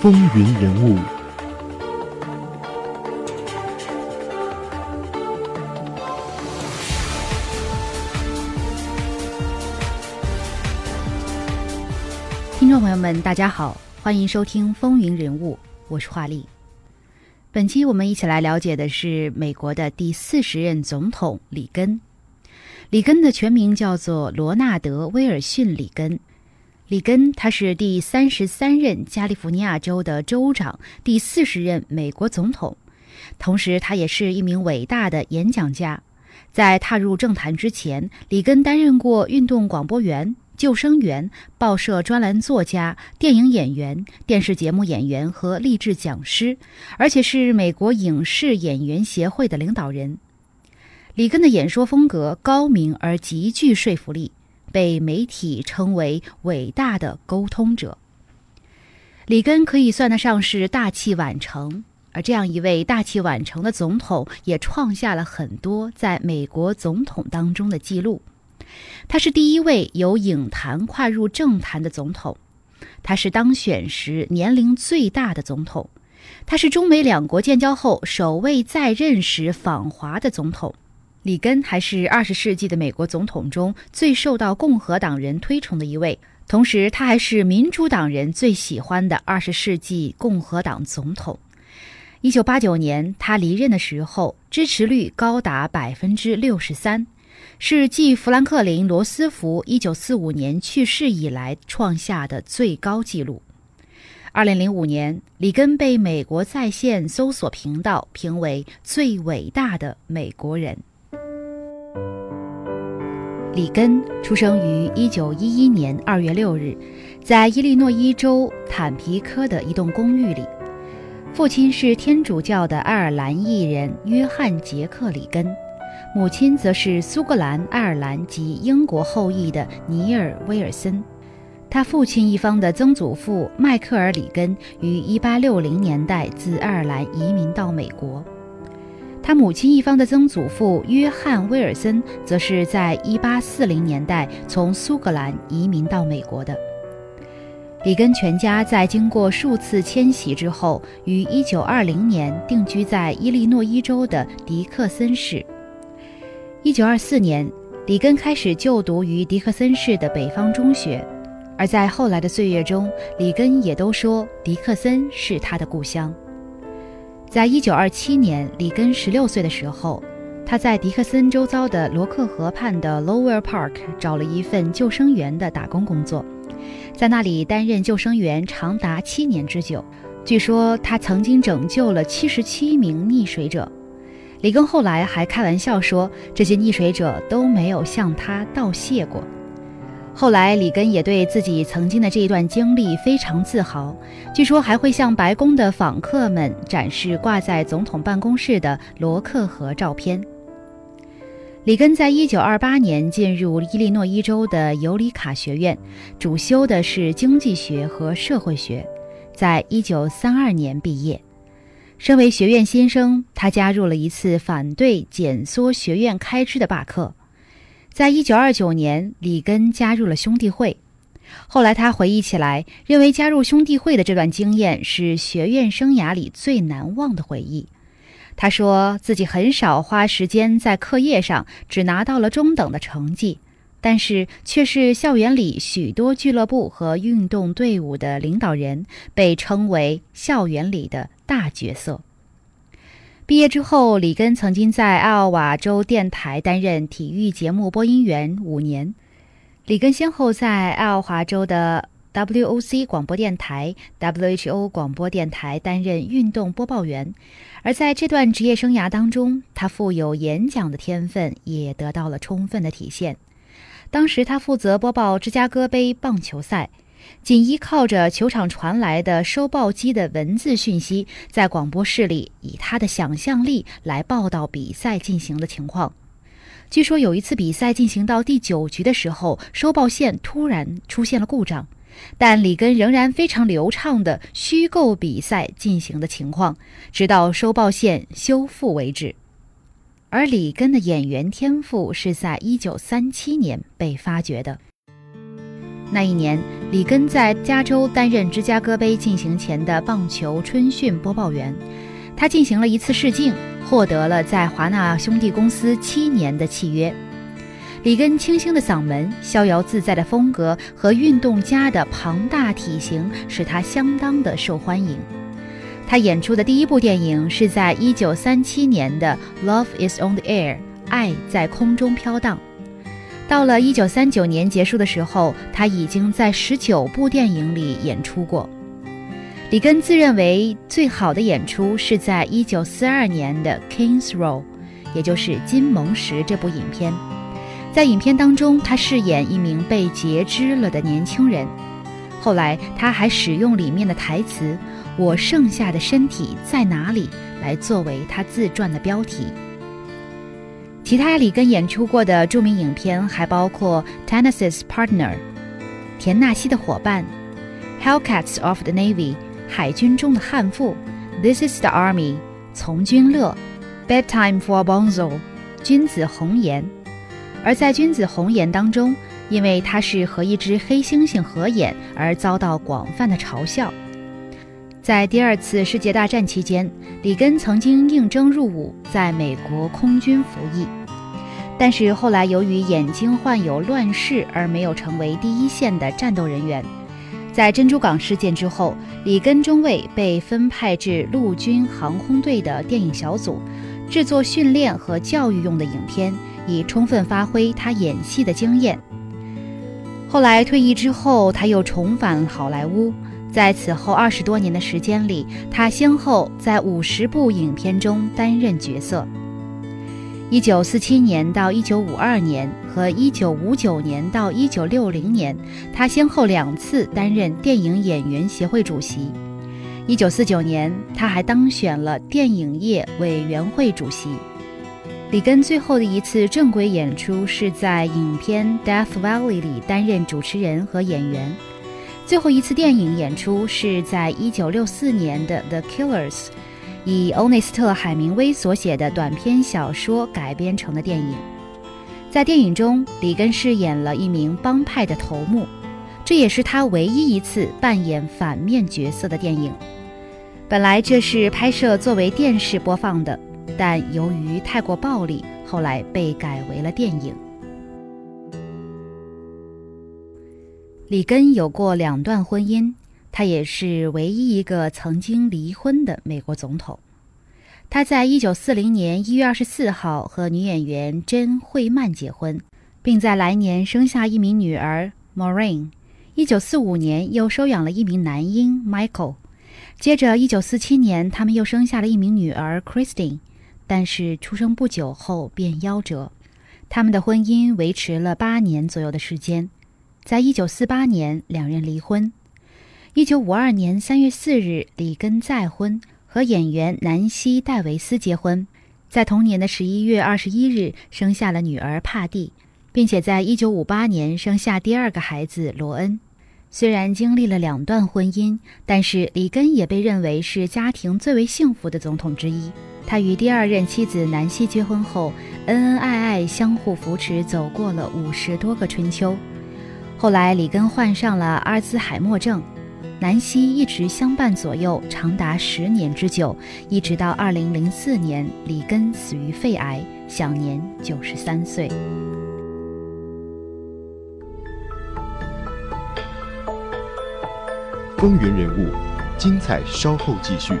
风云人物。听众朋友们，大家好，欢迎收听《风云人物》，我是华丽。本期我们一起来了解的是美国的第四十任总统里根。里根的全名叫做罗纳德·威尔逊·里根。里根他是第三十三任加利福尼亚州的州长，第四十任美国总统，同时他也是一名伟大的演讲家。在踏入政坛之前，里根担任过运动广播员。救生员、报社专栏作家、电影演员、电视节目演员和励志讲师，而且是美国影视演员协会的领导人。里根的演说风格高明而极具说服力，被媒体称为伟大的沟通者。里根可以算得上是大器晚成，而这样一位大器晚成的总统，也创下了很多在美国总统当中的记录。他是第一位由影坛跨入政坛的总统，他是当选时年龄最大的总统，他是中美两国建交后首位在任时访华的总统。里根还是二十世纪的美国总统中最受到共和党人推崇的一位，同时他还是民主党人最喜欢的二十世纪共和党总统。一九八九年他离任的时候，支持率高达百分之六十三。是继富兰克林·罗斯福1945年去世以来创下的最高纪录。2005年，里根被美国在线搜索频道评为最伟大的美国人。里根出生于1911年2月6日，在伊利诺伊州坦皮科的一栋公寓里，父亲是天主教的爱尔兰艺人约翰·杰克·里根。母亲则是苏格兰、爱尔兰及英国后裔的尼尔·威尔森。他父亲一方的曾祖父迈克尔·里根于1860年代自爱尔兰移民到美国。他母亲一方的曾祖父约翰·威尔森则是在1840年代从苏格兰移民到美国的。里根全家在经过数次迁徙之后，于1920年定居在伊利诺伊州的迪克森市。一九二四年，里根开始就读于迪克森市的北方中学，而在后来的岁月中，里根也都说迪克森是他的故乡。在一九二七年，里根十六岁的时候，他在迪克森周遭的罗克河畔的 Lower Park 找了一份救生员的打工工作，在那里担任救生员长达七年之久。据说他曾经拯救了七十七名溺水者。里根后来还开玩笑说，这些溺水者都没有向他道谢过。后来，里根也对自己曾经的这一段经历非常自豪，据说还会向白宫的访客们展示挂在总统办公室的罗克河照片。里根在一九二八年进入伊利诺伊州的尤里卡学院，主修的是经济学和社会学，在一九三二年毕业。身为学院新生，他加入了一次反对减缩学院开支的罢课。在一九二九年，里根加入了兄弟会。后来他回忆起来，认为加入兄弟会的这段经验是学院生涯里最难忘的回忆。他说自己很少花时间在课业上，只拿到了中等的成绩，但是却是校园里许多俱乐部和运动队伍的领导人，被称为校园里的。大角色。毕业之后，里根曾经在艾奥瓦州电台担任体育节目播音员五年。里根先后在艾奥华州的 WOC 广播电台、WHO 广播电台担任运动播报员，而在这段职业生涯当中，他富有演讲的天分也得到了充分的体现。当时他负责播报芝加哥杯棒球赛。仅依靠着球场传来的收报机的文字讯息，在广播室里以他的想象力来报道比赛进行的情况。据说有一次比赛进行到第九局的时候，收报线突然出现了故障，但里根仍然非常流畅地虚构比赛进行的情况，直到收报线修复为止。而里根的演员天赋是在一九三七年被发掘的。那一年，里根在加州担任芝加哥杯进行前的棒球春训播报员。他进行了一次试镜，获得了在华纳兄弟公司七年的契约。里根清新的嗓门、逍遥自在的风格和运动家的庞大体型，使他相当的受欢迎。他演出的第一部电影是在1937年的《Love Is on the Air》，爱在空中飘荡。到了1939年结束的时候，他已经在19部电影里演出过。里根自认为最好的演出是在1942年的《King's Row》，也就是《金蒙石》这部影片。在影片当中，他饰演一名被截肢了的年轻人。后来，他还使用里面的台词“我剩下的身体在哪里”来作为他自传的标题。其他里根演出过的著名影片还包括《Tennessee's Partner》（田纳西的伙伴）、《Hellcats of the Navy》（海军中的悍妇）、《This Is the Army》（从军乐）、《Bedtime for Bonzo》（君子红颜）。而在《君子红颜》当中，因为他是和一只黑猩猩合演而遭到广泛的嘲笑。在第二次世界大战期间，里根曾经应征入伍，在美国空军服役，但是后来由于眼睛患有乱视而没有成为第一线的战斗人员。在珍珠港事件之后，里根中尉被分派至陆军航空队的电影小组，制作训练和教育用的影片。以充分发挥他演戏的经验。后来退役之后，他又重返好莱坞。在此后二十多年的时间里，他先后在五十部影片中担任角色。一九四七年到一九五二年和一九五九年到一九六零年，他先后两次担任电影演员协会主席。一九四九年，他还当选了电影业委员会主席。里根最后的一次正规演出是在影片《Death Valley》里担任主持人和演员。最后一次电影演出是在1964年的《The Killers》，以欧内斯特·海明威所写的短篇小说改编成的电影。在电影中，里根饰演了一名帮派的头目，这也是他唯一一次扮演反面角色的电影。本来这是拍摄作为电视播放的。但由于太过暴力，后来被改为了电影。里根有过两段婚姻，他也是唯一一个曾经离婚的美国总统。他在一九四零年一月二十四号和女演员珍·惠曼结婚，并在来年生下一名女儿 Maureen。一九四五年又收养了一名男婴 Michael。接着，一九四七年他们又生下了一名女儿 Christine。但是出生不久后便夭折，他们的婚姻维持了八年左右的时间，在一九四八年两人离婚。一九五二年三月四日，里根再婚，和演员南希·戴维斯结婚，在同年的十一月二十一日生下了女儿帕蒂，并且在一九五八年生下第二个孩子罗恩。虽然经历了两段婚姻，但是里根也被认为是家庭最为幸福的总统之一。他与第二任妻子南希结婚后，恩恩爱爱，相互扶持，走过了五十多个春秋。后来，里根患上了阿尔兹海默症，南希一直相伴左右，长达十年之久，一直到二零零四年，里根死于肺癌，享年九十三岁。风云人物，精彩稍后继续。